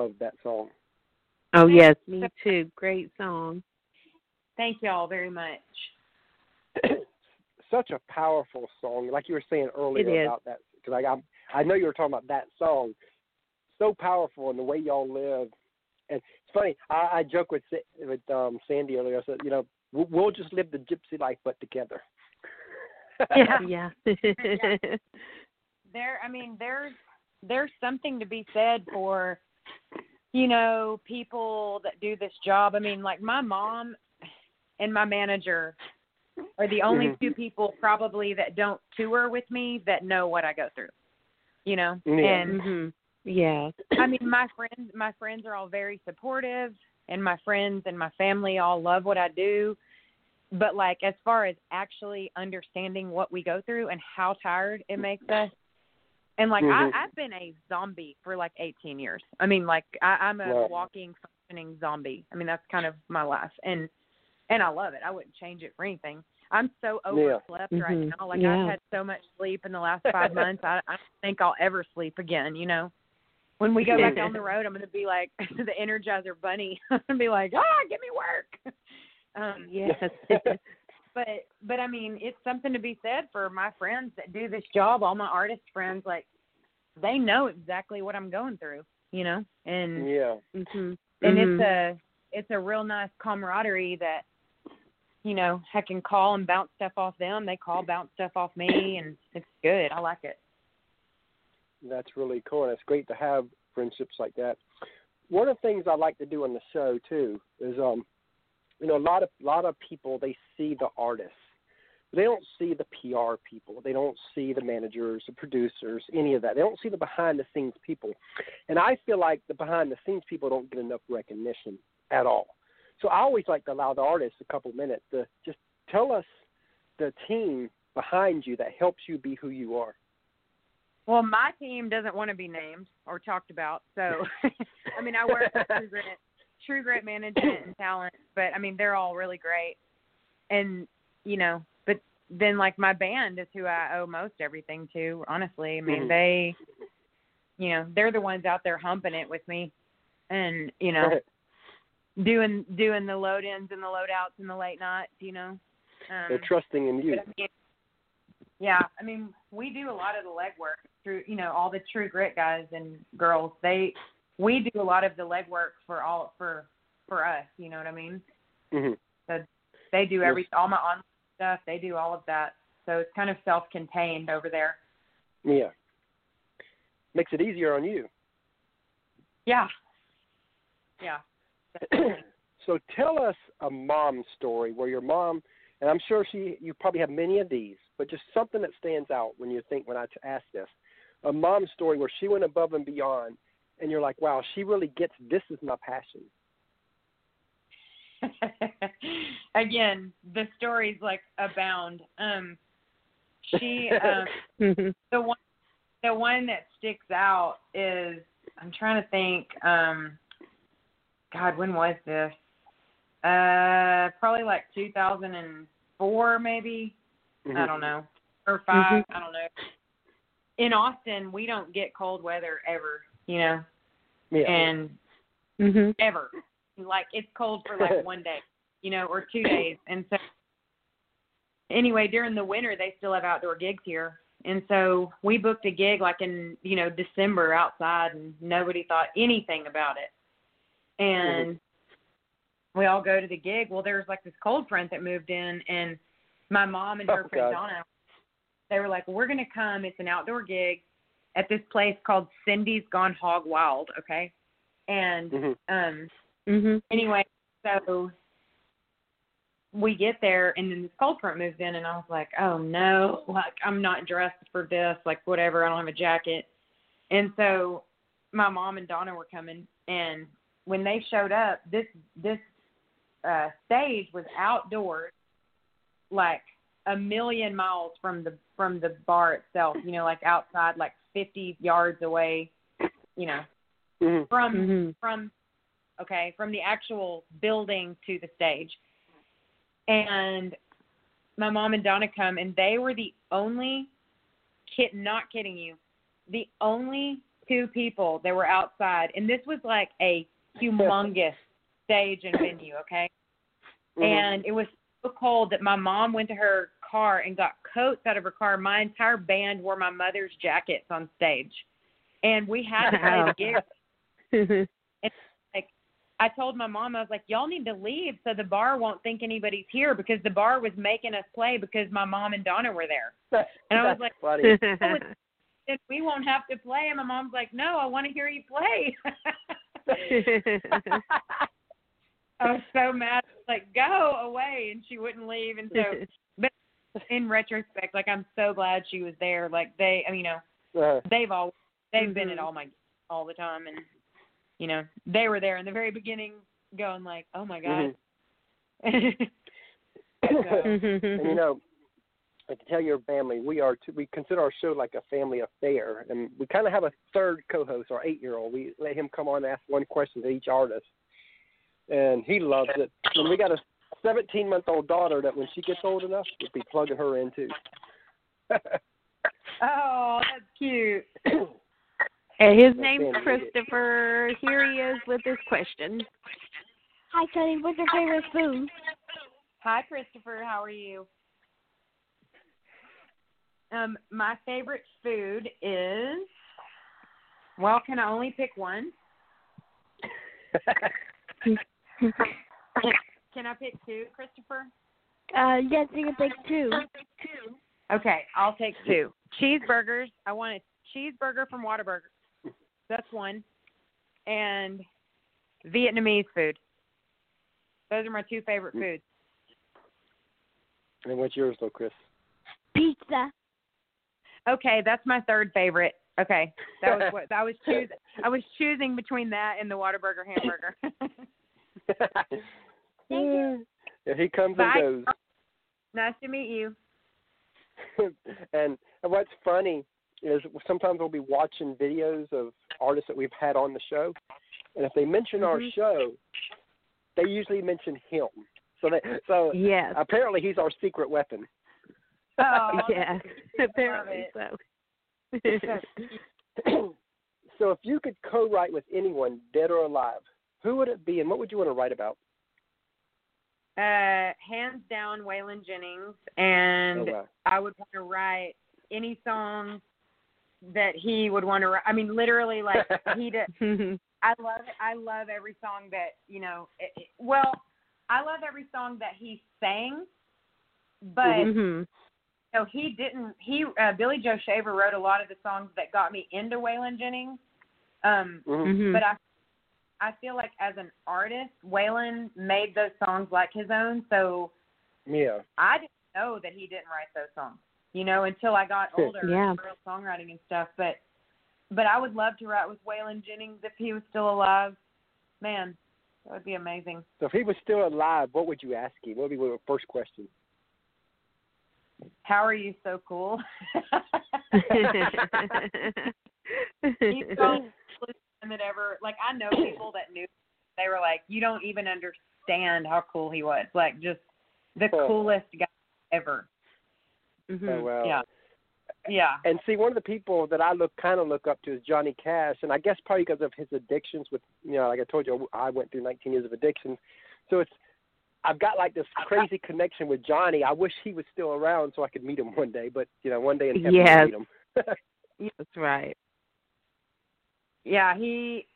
Love that song. Oh yes, me too. Great song. Thank y'all very much. Such a powerful song, like you were saying earlier It is. about that. Because I, I know you were talking about that song. So powerful in the way y'all live, and it's funny. I, I joke with with um, Sandy earlier. I said, you know, we'll, we'll just live the gypsy life, but together. Yeah. yeah. there i mean there's there's something to be said for you know people that do this job i mean like my mom and my manager are the only Mhm. two people probably that don't tour with me that know what i go through you know Yeah. and mhm. Yeah. I mean, my friends, my friends are all very supportive, and my friends and my family all love what I do. But like, as far as actually understanding what we go through and how tired it makes us, and like, Mhm. I, I've been a zombie for like 18 years. I mean, like, I, I'm a Wow. walking, functioning zombie. I mean, that's kind of my life, and and I love it. I wouldn't change it for anything. I'm so Yeah. overslept right Mhm. now. Like Yeah. I've had so much sleep in the last five months. I, I don't think I'll ever sleep again. You know when we go back down the road, I'm going to be like the Energizer Bunny. I'm going to be like, ah, give me work. Um, Yes. But but I mean, it's something to be said for my friends that do this job. All my artist friends, like, they know exactly what I'm going through, you know, and yeah. mhm. and Mhm. it's a it's a real nice camaraderie that you know I can call and bounce stuff off them. They call bounce stuff off me, and it's good. I like it. That's really cool, and it's great to have friendships like that. One of the things I like to do on the show too is, um, you know, a lot of a lot of people they see the artists, they don't see the PR people, they don't see the managers, the producers, any of that. They don't see the behind the scenes people, and I feel like the behind the scenes people don't get enough recognition at all. So I always like to allow the artists a couple minutes to just tell us the team behind you that helps you be who you are. Well, my team doesn't want to be named or talked about, so I mean, I work with True Grit, True Grit Management and Talent, but I mean, they're all really great, and you know, but then like my band is who I owe most everything to. Honestly, I mean, Mhm. they, you know, they're the ones out there humping it with me, and you know, doing doing the load ins and the load outs and the late nights. You know, um, They're trusting in you. I mean, yeah, I mean, we do a lot of the legwork through, you know, all the True Grit guys and girls. They, we do a lot of the legwork for all for for us. You know what I mean? hmm So they do every all my online stuff. They do all of that. So it's kind of self-contained over there. Yeah. Makes it easier on you. Yeah. Yeah. so tell us a mom story where your mom, and I'm sure she, you probably have many of these, but just something that stands out when you think when I ask this, a mom story where she went above and beyond, and you're like, wow, she really gets this is my passion. Again, the stories like abound. Um, she um, Mhm. the one the one that sticks out is I'm trying to think um god when was this uh probably like 2004 maybe Mm-hmm. I don't know or 5 I don't know in Austin we don't get cold weather ever you know Yeah. and Mhm. ever. Like it's cold for like one day you know or two days. And so anyway during the winter they still have outdoor gigs here. And so we booked a gig like in you know december outside and nobody thought anything about it. And we all go to the gig. Well there's like this cold front that moved in and my mom and her Oh, friend God. donna they were like we're going to come. It's an outdoor gig at this place called cindy's gone hog wild okay and Mhm. um Mhm. anyway, so we get there and then this cold front moves in and I was like, Oh no, like I'm not dressed for this, like whatever, I don't have a jacket. And so my mom and Donna were coming and when they showed up, this this uh stage was outdoors like a million miles from the from the bar itself, you know, like outside like fifty yards away, you know, Mhm. from Mhm. from okay from the actual building to the stage and my mom and donna come and they were the only kid not kidding you the only two people that were outside, and this was like a humongous stage and venue. Okay, Mhm. and it was so cold that my mom went to her car and got coats out of her car. My entire band wore my mother's jackets on stage, and we had to play the gig. Like, I told my mom I was like, "Y'all need to leave so the bar won't think anybody's here because the bar was making us play because my mom and Donna were there, and I was like, funny. then we won't have to play." And my mom's like, "No, I want to hear you play." I was so mad, like, "Go away!" And she wouldn't leave, and so but in retrospect, like I'm so glad she was there. Like they, I mean, you know, Uh, they've all they've been mm-hmm. at all my all the time, and you know they were there in the very beginning, going like, "Oh my god." Mm-hmm. and mm-hmm. you know, I can tell your family we are too, we consider our show like a family affair, and we kind of have a third co-host, our eight-year-old. We let him come on and ask one question to each artist, and he loves it. And we got a 17-month-old daughter that when she gets old enough, we'll be plugging her in too. oh, that's cute. And his That's name's Sandy. Christopher. Here he is with his question. Hi, Tony. What's your favorite food? Hi, Christopher. How are you? Um, my favorite food is. Well, can I only pick one? Can I pick two, Christopher? Uh, yes, you can pick two. Okay, I'll take two. Cheeseburgers. I want a cheeseburger from Whataburger. That's one. And Vietnamese food. Those are my two favorite foods. and what's yours though, Chris? Pizza. Okay, that's my third favorite. Okay, that was what I was choosing. I was choosing between that and the Whataburger hamburger. Thank you. Yeah, he comes Bye. and goes. nice to meet you. and, and what's funny is sometimes we'll be watching videos of artists that we've had on the show, and if they mention our Mhm. show, they usually mention him. So they, so Yes. apparently he's our secret weapon. Oh, yeah. Apparently so. so if you could co-write with anyone, dead or alive, who would it be, and what would you want to write about? Uh, hands down, Waylon Jennings, and oh, wow. I would want to write any song that he would want to write. I mean, literally, like he did. I love I love every song that you know. It, it- well, I love every song that he sang, but Mhm. no, he didn't. He uh, Billy Joe Shaver wrote a lot of the songs that got me into Waylon Jennings. Um, Mhm. Mhm. but I I feel like as an artist, Waylon made those songs like his own. So Yeah. I didn't know that he didn't write those songs, you know, until I got older Yeah. and real songwriting and stuff. But but I would love to write with Waylon Jennings if he was still alive. Man, that would be amazing. So if he was still alive, what would you ask him? What would be your first question? How are you so cool? He's so coolest that ever like I know people that knew they were like, You don't even understand how cool he was. Like just the Oh. coolest guy ever. Mhm. Oh wow. Yeah. Yeah. And see, one of the people that I look kind of look up to is Johnny Cash, and I guess probably because of his addictions. With you know, like I told you, I went through 19 years of addiction, so it's I've got like this crazy connection with Johnny. I wish he was still around so I could meet him one day, but you know, one day in heaven Yes. Meet him. That's right. Yeah, he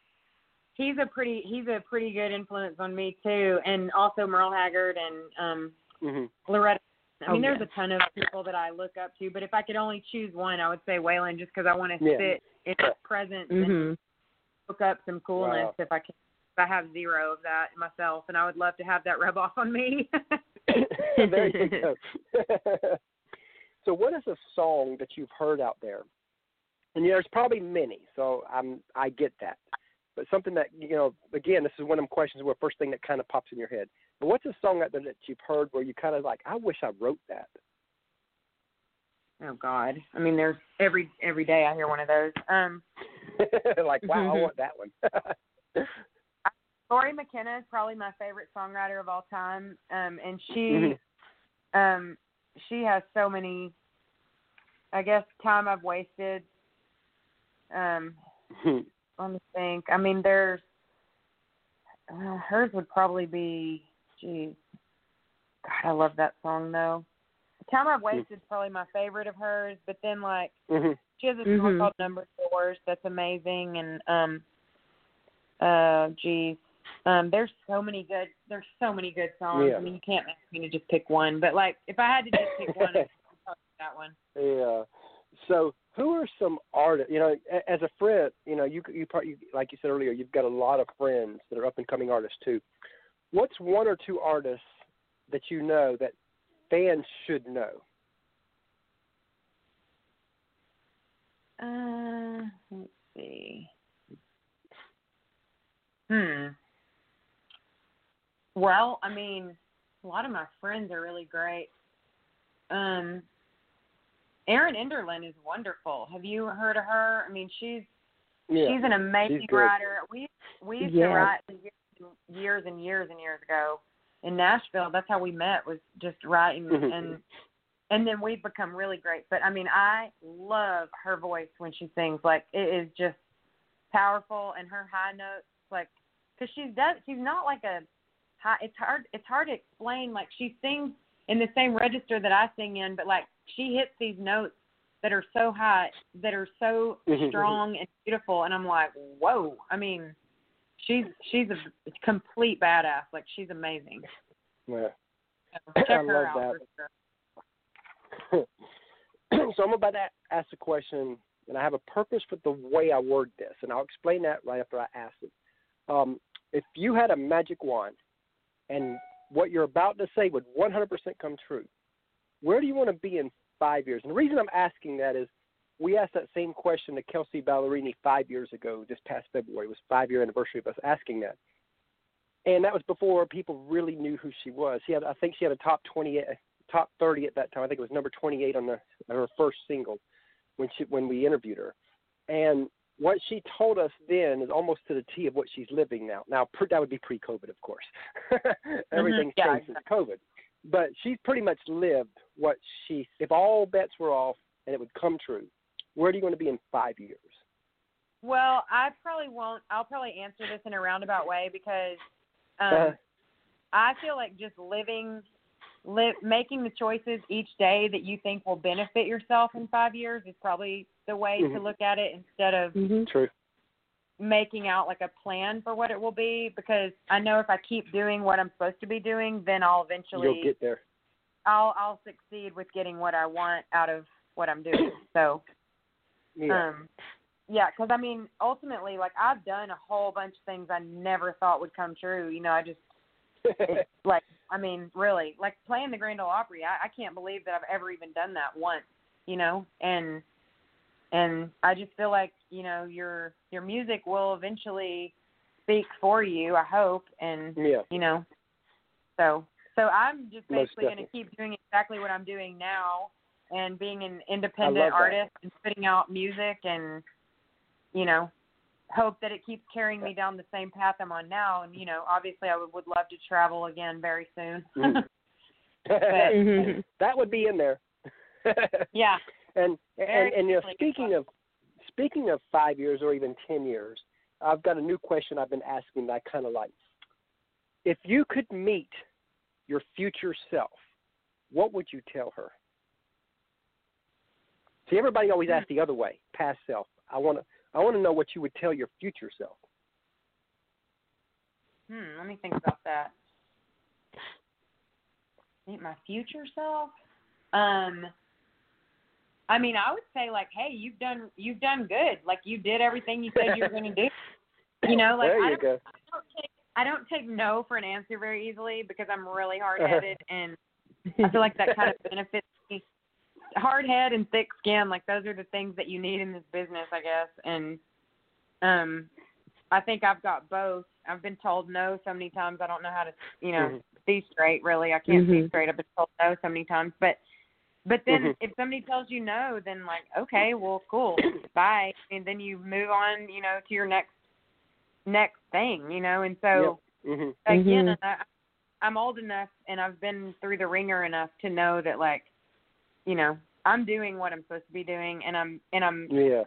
he's a pretty he's a pretty good influence on me too. And also Merle Haggard and um hmm Loretta I mean, Oh, there's yes. a ton of people that I look up to, but if I could only choose one, I would say Waylon, just because I want to Yeah. sit in his presence and Mhm. look up some coolness Wow. if I can. If I have zero of that myself, and I would love to have that rub off on me. there you go. so, what is a song that you've heard out there? And there's probably many, so I'm I get that. But something that you know, again, this is one of them questions where first thing that kind of pops in your head. But what's a song out there that you've heard where you kind of like, I wish I wrote that. oh God, I mean, there's every every day I hear one of those. Um, like, wow, I Mhm. want that one. Lori McKenna is probably my favorite songwriter of all time, um, and she Mhm. um, she has so many. I guess time I've wasted. Um, let me think. I mean, there's uh, hers would probably be. Geez, God, I love that song though. The Time I've Wasted is probably my favorite of hers. But then like hmm she has a song Mhm. called Numbered Doors that's amazing, and um, uh, geez, um, there's so many good. There's so many good songs. Yeah. I mean, you can't ask me to just pick one. But like, if I had to just pick one, I'd probably pick that one. Yeah. So, who are some artists? You know, as a friend, you know, you you probably like you said earlier, you've got a lot of friends that are up and coming artists too. What's one or two artists that you know that fans should know? Uh, let's see. Hmm. Well, I mean, a lot of my friends are really great. Um, Erin Enderlin is wonderful. Have you heard of her? I mean, she's Yeah. she's an amazing she's writer. We we used Yes. to write years and years and years ago in Nashville. That's how we met was just writing Mhm. and and then we've become really great. But I mean, I love her voice when she sings. Like it is just powerful and her high notes like cuz she's does she's not like a high it's hard it's hard to explain like she sings in the same register that I sing in, but like she hits these notes that are so high that are so Mhm. strong and beautiful and I'm like, "Whoa." I mean, she's she's a complete badass. Like she's amazing. Yeah. So I her love out that. sure. so I'm about to ask a question, and I have a purpose for the way I word this, and I'll explain that right after I ask it. Um, if you had a magic wand, and what you're about to say would 100% come true, where do you want to be in five years? And the reason I'm asking that is we asked that same question to Kelsea Ballerini five years ago, this past February. It was five year anniversary of us asking that. And that was before people really knew who she was. She had, I think she had a top 28, uh, top 30 at that time. I think it was number 28 on the her first single when she when we interviewed her. And what she told us then is almost to the T of what she's living now. Now per, that would be pre-COVID, of course. Everything's mm-hmm. Yeah, changed since COVID, but she's pretty much lived what she. If all bets were off and it would come true, where do you want to be in five years? Well, I probably won't. I'll probably answer this in a roundabout way because um, Uh-huh. I feel like just living, li- making the choices each day that you think will benefit yourself in five years is probably the way to Mhm. look at it instead of Mhm. Making out like a plan for what it will be. Because I know if I keep doing what I'm supposed to be doing, then I'll eventually You'll get there. I'll I'll succeed with getting what I want out of what I'm doing. So. Yeah. Um, yeah, because I mean, ultimately, like I've done a whole bunch of things I never thought would come true. You know, I just it's like, I mean, really, like playing the Grand Ole Opry. I, I can't believe that I've ever even done that once. You know, and and I just feel like you know your your music will eventually speak for you. I hope, and yeah. you know, so so I'm just basically going to keep doing exactly what I'm doing now, and being an independent love that. artist and putting out music, and you know, hope that it keeps carrying me down the same path I'm on now. And you know, obviously, I would, would love to travel again very soon. Mhm. Mhm. that would be in there. yeah. And and and you know, speaking of speaking of five years or even ten years, I've got a new question I've been asking that I kind of like. If you could meet your future self, what would you tell her? See, everybody always asks the other way, past self. I want to I want to know what you would tell your future self. Hmm. Let me think about that. Meet my future self. Um. I mean, I would say like, hey, you've done you've done good. Like you did everything you said you were going to do. You know, like there I don't. I don't take I don't take no for an answer very easily because I'm really hard headed and I feel like that kind of benefits me. Hard head and thick skin, like those are the things that you need in this business, I guess. And um I think I've got both. I've been told no so many times I don't know how to you know, Mhm. see straight really. I can't see Mhm. straight. I've been told no so many times. But but then Mhm. if somebody tells you no, then like, okay, well cool. Bye. And then you move on, you know, to your next next thing, you know, and so hmm again, Mhm. I, I'm old enough and I've been through the ringer enough to know that like, you know, I'm doing what I'm supposed to be doing and I'm and I'm Yeah.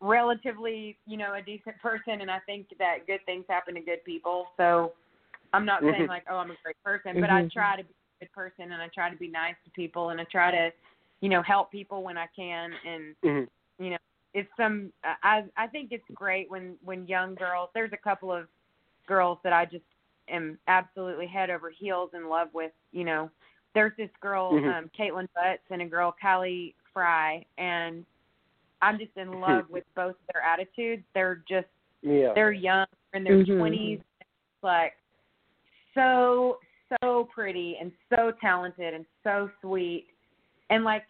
relatively, you know, a decent person, and I think that good things happen to good people. So I'm not saying Mhm. like, oh, I'm a great person, but I Mhm. try to be a good person, and I try to be nice to people, and I try to, you know, help people when I can, and Mhm. you know, it's some. I I think it's great when when young girls. There's a couple of girls that I just am absolutely head over heels in love with. You know, there's this girl, Mhm. um, Kaitlin Butts, and a girl, Kylie Frey, and I'm just in love with both of their attitudes. They're just Yeah. they're young in their Mhm. 20s, like so so pretty and so talented and so sweet, and like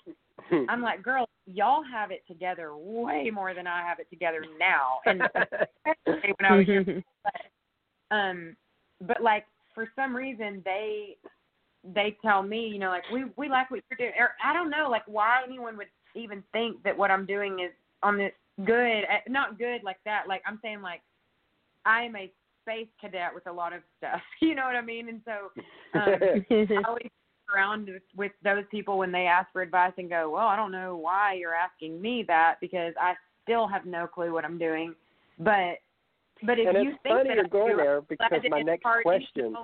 Hmm. I'm like, girls, y'all have it together way more than I have it together now, and especially when I was your um but like for some reason they they tell me you know like we we like what you're doing. Or i don't know like why anyone would even think that what i'm doing is on this good uh, not good like that. Like i'm saying like i am a space cadet with a lot of stuff you know what i mean and so um i always around with, with those people when they ask for advice and go well i don't know why you're asking me that because i still have no clue what i'm doing but but if and you think funny that you're going do, there because my next question.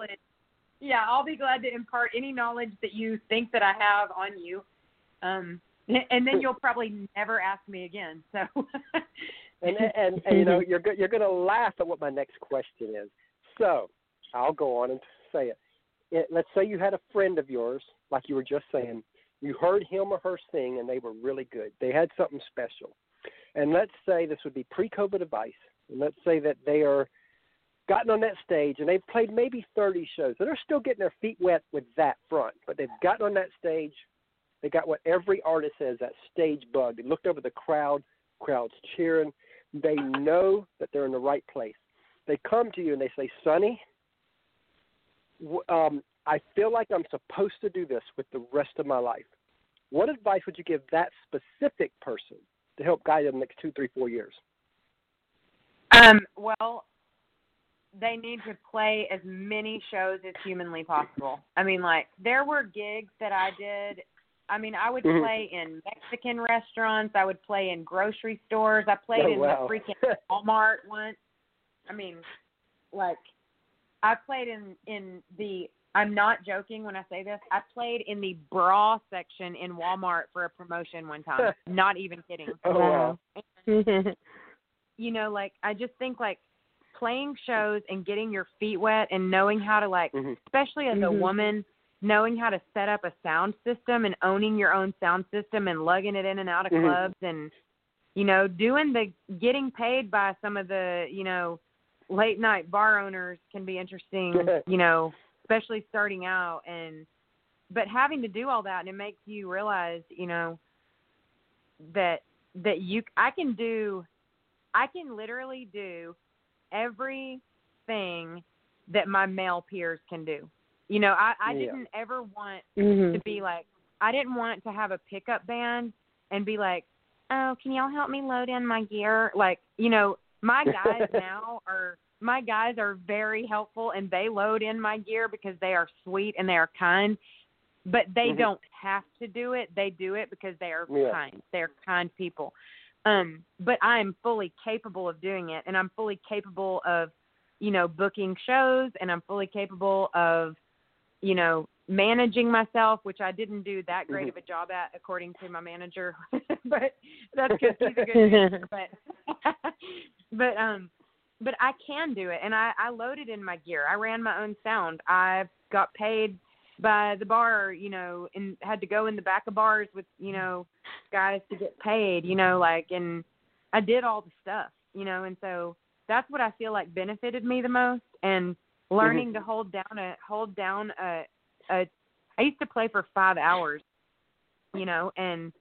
Yeah, I'll be glad to impart any knowledge that you think that I have on you. Um, and then you'll probably never ask me again. So. And, and and you know you're you're going to laugh at what my next question is. So I'll go on and say it. it. Let's say you had a friend of yours, like you were just saying. You heard him or her sing, and they were really good. They had something special. And let's say this would be pre-COVID advice. And let's say that they are gotten on that stage and they've played maybe 30 shows. And they're still getting their feet wet with that front, but they've gotten on that stage. They got what every artist says that stage bug. They looked over the crowd, crowd's cheering. They know that they're in the right place. They come to you and they say, Sunny, um, I feel like I'm supposed to do this with the rest of my life. What advice would you give that specific person to help guide them the next two, three, four years? Um, well, they need to play as many shows as humanly possible. I mean, like there were gigs that I did. I mean, I would Mhm. play in Mexican restaurants. I would play in grocery stores. I played Oh, in wow. the freaking Walmart once. I mean, like I played in in the. I'm not joking when I say this. I played in the bra section in Walmart for a promotion one time. not even kidding Oh, wow. you know, like I just think like playing shows and getting your feet wet and knowing how to like, Mhm. especially as a Mhm. woman, knowing how to set up a sound system and owning your own sound system and lugging it in and out of Mhm. clubs and you know doing the getting paid by some of the you know late night bar owners can be interesting you know especially starting out and but having to do all that and it makes you realize you know that that you I can do I can literally do everything that my male peers can do. You know, I I Yeah. didn't ever want Mhm. to be like I didn't want to have a pickup band and be like, "Oh, can y'all help me load in my gear?" Like, you know, my guys now are my guys are very helpful and they load in my gear because they are sweet and they are kind. But they Mhm. don't have to do it. They do it because they are Yeah. kind. They're kind people. Um, but I am fully capable of doing it and I'm fully capable of, you know, booking shows and I'm fully capable of, you know, managing myself, which I didn't do that great Mhm. of a job at according to my manager. but that's because he's a good manager. But but um but I can do it and I, I loaded in my gear. I ran my own sound. I got paid by the bar, you know, and had to go in the back of bars with, you know, guys to get paid, you know, like and I did all the stuff, you know, and so that's what I feel like benefited me the most and learning to hold down a hold down a a I used to play for 5 hours, you know, and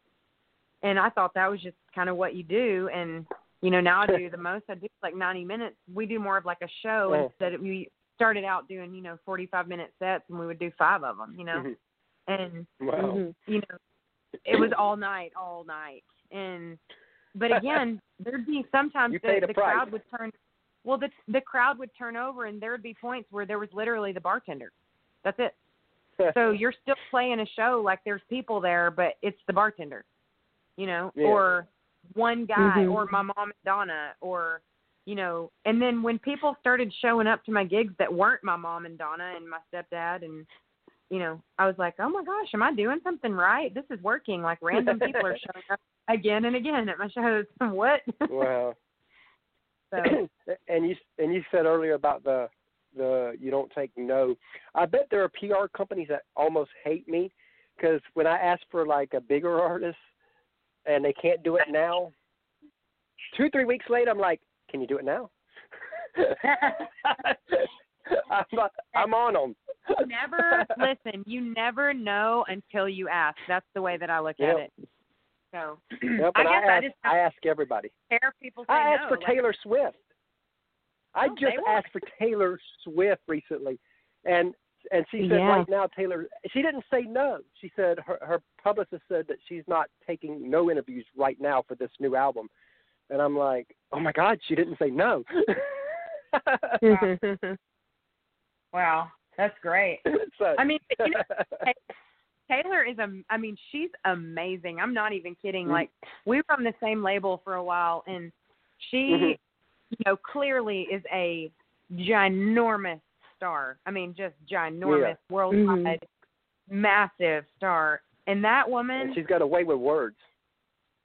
and I thought that was just kind of what you do and you know, now I do the most I do like 90 minutes. We do more of like a show Yeah. instead of we started out doing, you know, 45 minute sets and we would do 5 of them, you know. Mhm. And Wow. Mhm. you know, it was all night, all night. And but again, there'd be sometimes the, the price. crowd would turn well the the crowd would turn over and there would be points where there was literally the bartender. That's it. So you're still playing a show like there's people there, but it's the bartender. You know, Yeah. or one guy Mhm. or my mom and Donna or you know and then when people started showing up to my gigs that weren't my mom and Donna and my stepdad and you know I was like oh my gosh am I doing something right this is working like random people are showing up again and again at my shows what Wow. So and you and you said earlier about the the you don't take no. I bet there are PR companies that almost hate me because when I ask for like a bigger artist and they can't do it now, two three weeks later I'm like, can you do it now? I'm not, I'm on them. never listen you never know until you ask that's the way that I look Yep. at it so Yep, I guess I, I ask, just I ask everybody. care people say I asked no for like- Taylor Swift. I Oh, just asked for Taylor Swift recently, and and she said Yeah. right now Taylor. She didn't say no. She said her her publicist said that she's not taking no interviews right now for this new album, and I'm like, oh my God, she didn't say no. wow that's great so, I mean, you know, Taylor is a. I mean, she's amazing. I'm not even kidding. Mhm. Like we were on the same label for a while, and she, Mhm. you know, clearly is a ginormous star. I mean, just ginormous, worldwide, massive star. And that woman, and she's got a way with words.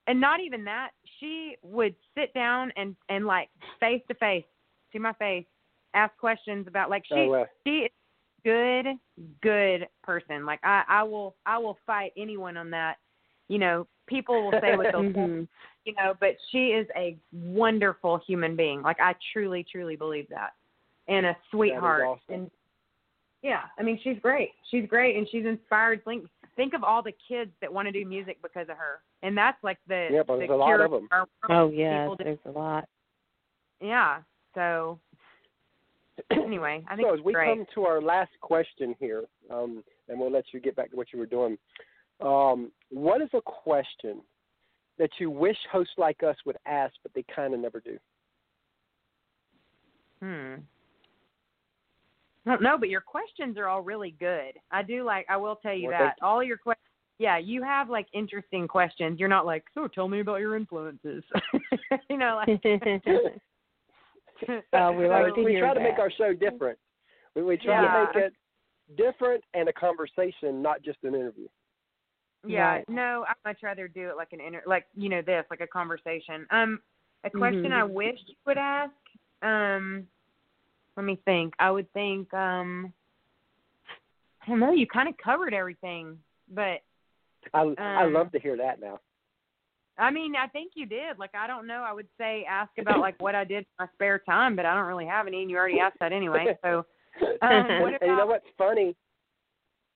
and not even that, she would sit down and and like face to face to my face, ask questions about like she oh, uh, she is good good person. Like i i will i will fight anyone on that. You know people will say what they'll say Mhm. you know but she is a wonderful human being. Like i truly truly believe that. And a sweetheart. awesome. and yeah i mean she's great. She's great and she's inspired. Think think of all the kids that want to do music because of her. And that's like the Yep, the there's a lot cure of 'em. for our Oh yeah, People there's a lot. yeah so anyway i think so as we great come to our last question here, um, and we'll let you get back to what you were doing. Um, what is a question that you wish hosts like us would ask, but they kind of never do? Hmm. I don't know, but your questions are all really good. I do like. I will tell you Well, that thank all your questions. Yeah, you have like interesting questions. You're not like, so tell me about your influences. you know, like. Oh, we like we to hear try to make our show different. We, we try Yeah. to make it different and a conversation, not just an interview. Yeah, Right. no, I'd much rather do it like an inter, like you know this, like a conversation. Um, a question Mhm. I wish you would ask. Um, let me think. I would think. Um, I don't know. You kind of covered everything, but I I Um, love to hear that now. I mean, I think you did. Like, I don't know. I would say ask about like what I did in my spare time, but I don't really have any, and you already asked that anyway. So, um, what and you know what's funny?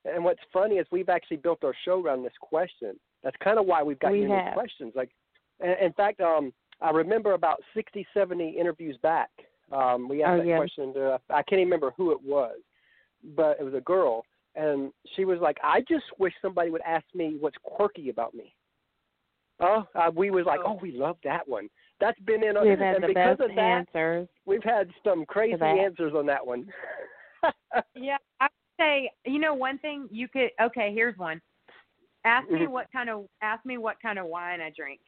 And what's funny is we've actually built our show around this question. That's kind of why we've got We you in these questions. Like, in in fact, um, I remember about 60, 70 interviews back, um, we asked Oh, that yeah. question to, I can't even remember who it was, but it was a girl. And she was like, I just wish somebody would ask me what's quirky about me. Oh, uh, we was like, Oh. oh, we love that one. That's been in, We've had and the because best of that, answers. we've had some crazy answers on that one. yeah, I would say you know one thing you could. Okay, here's one. Ask me Mhm. what kind of ask me what kind of wine I drink.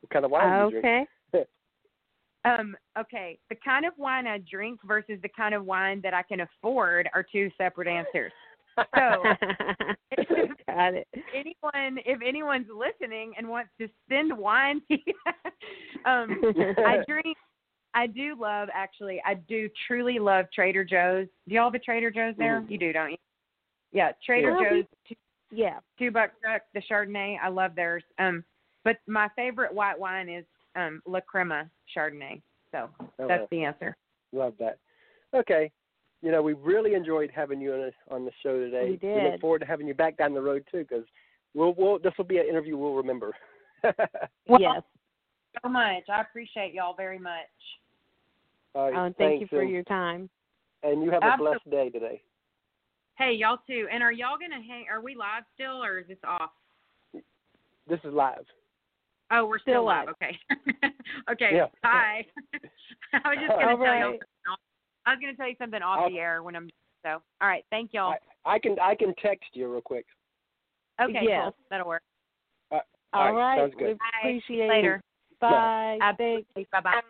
what kind of wine do you drink? Okay. Um, okay, the kind of wine I drink versus the kind of wine that I can afford are two separate answers. So, Got it. anyone, if anyone's listening and wants to send wine, um, I drink. I do love actually. I do truly love Trader Joe's. Do y'all have a Trader Joe's there? Mhm. You do, don't you? Yeah, Trader Yeah. Joe's two, Yeah. two buck Chuck, the Chardonnay. I love theirs. Um, but my favorite white wine is um La Crema Chardonnay. So Oh, that's well. the answer. Love that. Okay. You know, we really enjoyed having you on, this, on the show today. We did. look forward to having you back down the road too, because we'll, we'll this will be an interview we'll remember. Well, yes. So much. I appreciate y'all very much. All right, Oh, and thank you for and, your time. and you have a Absolutely. blessed day today. Hey, y'all too. And are y'all gonna hang? Are we live still, or is this off? This is live. Oh, we're still, Still live. live. Okay. okay. Yeah. Bye. I was just gonna tell right. y'all. Something off- I was gonna tell you something off I'll- the air when I'm. So, all right. Thank y'all. I, I can I can text you real quick. okay. yes. Cool. That'll work. Uh, all All right, right. sounds good. We appreciate Later. it. Bye. Absolutely. Bye bye.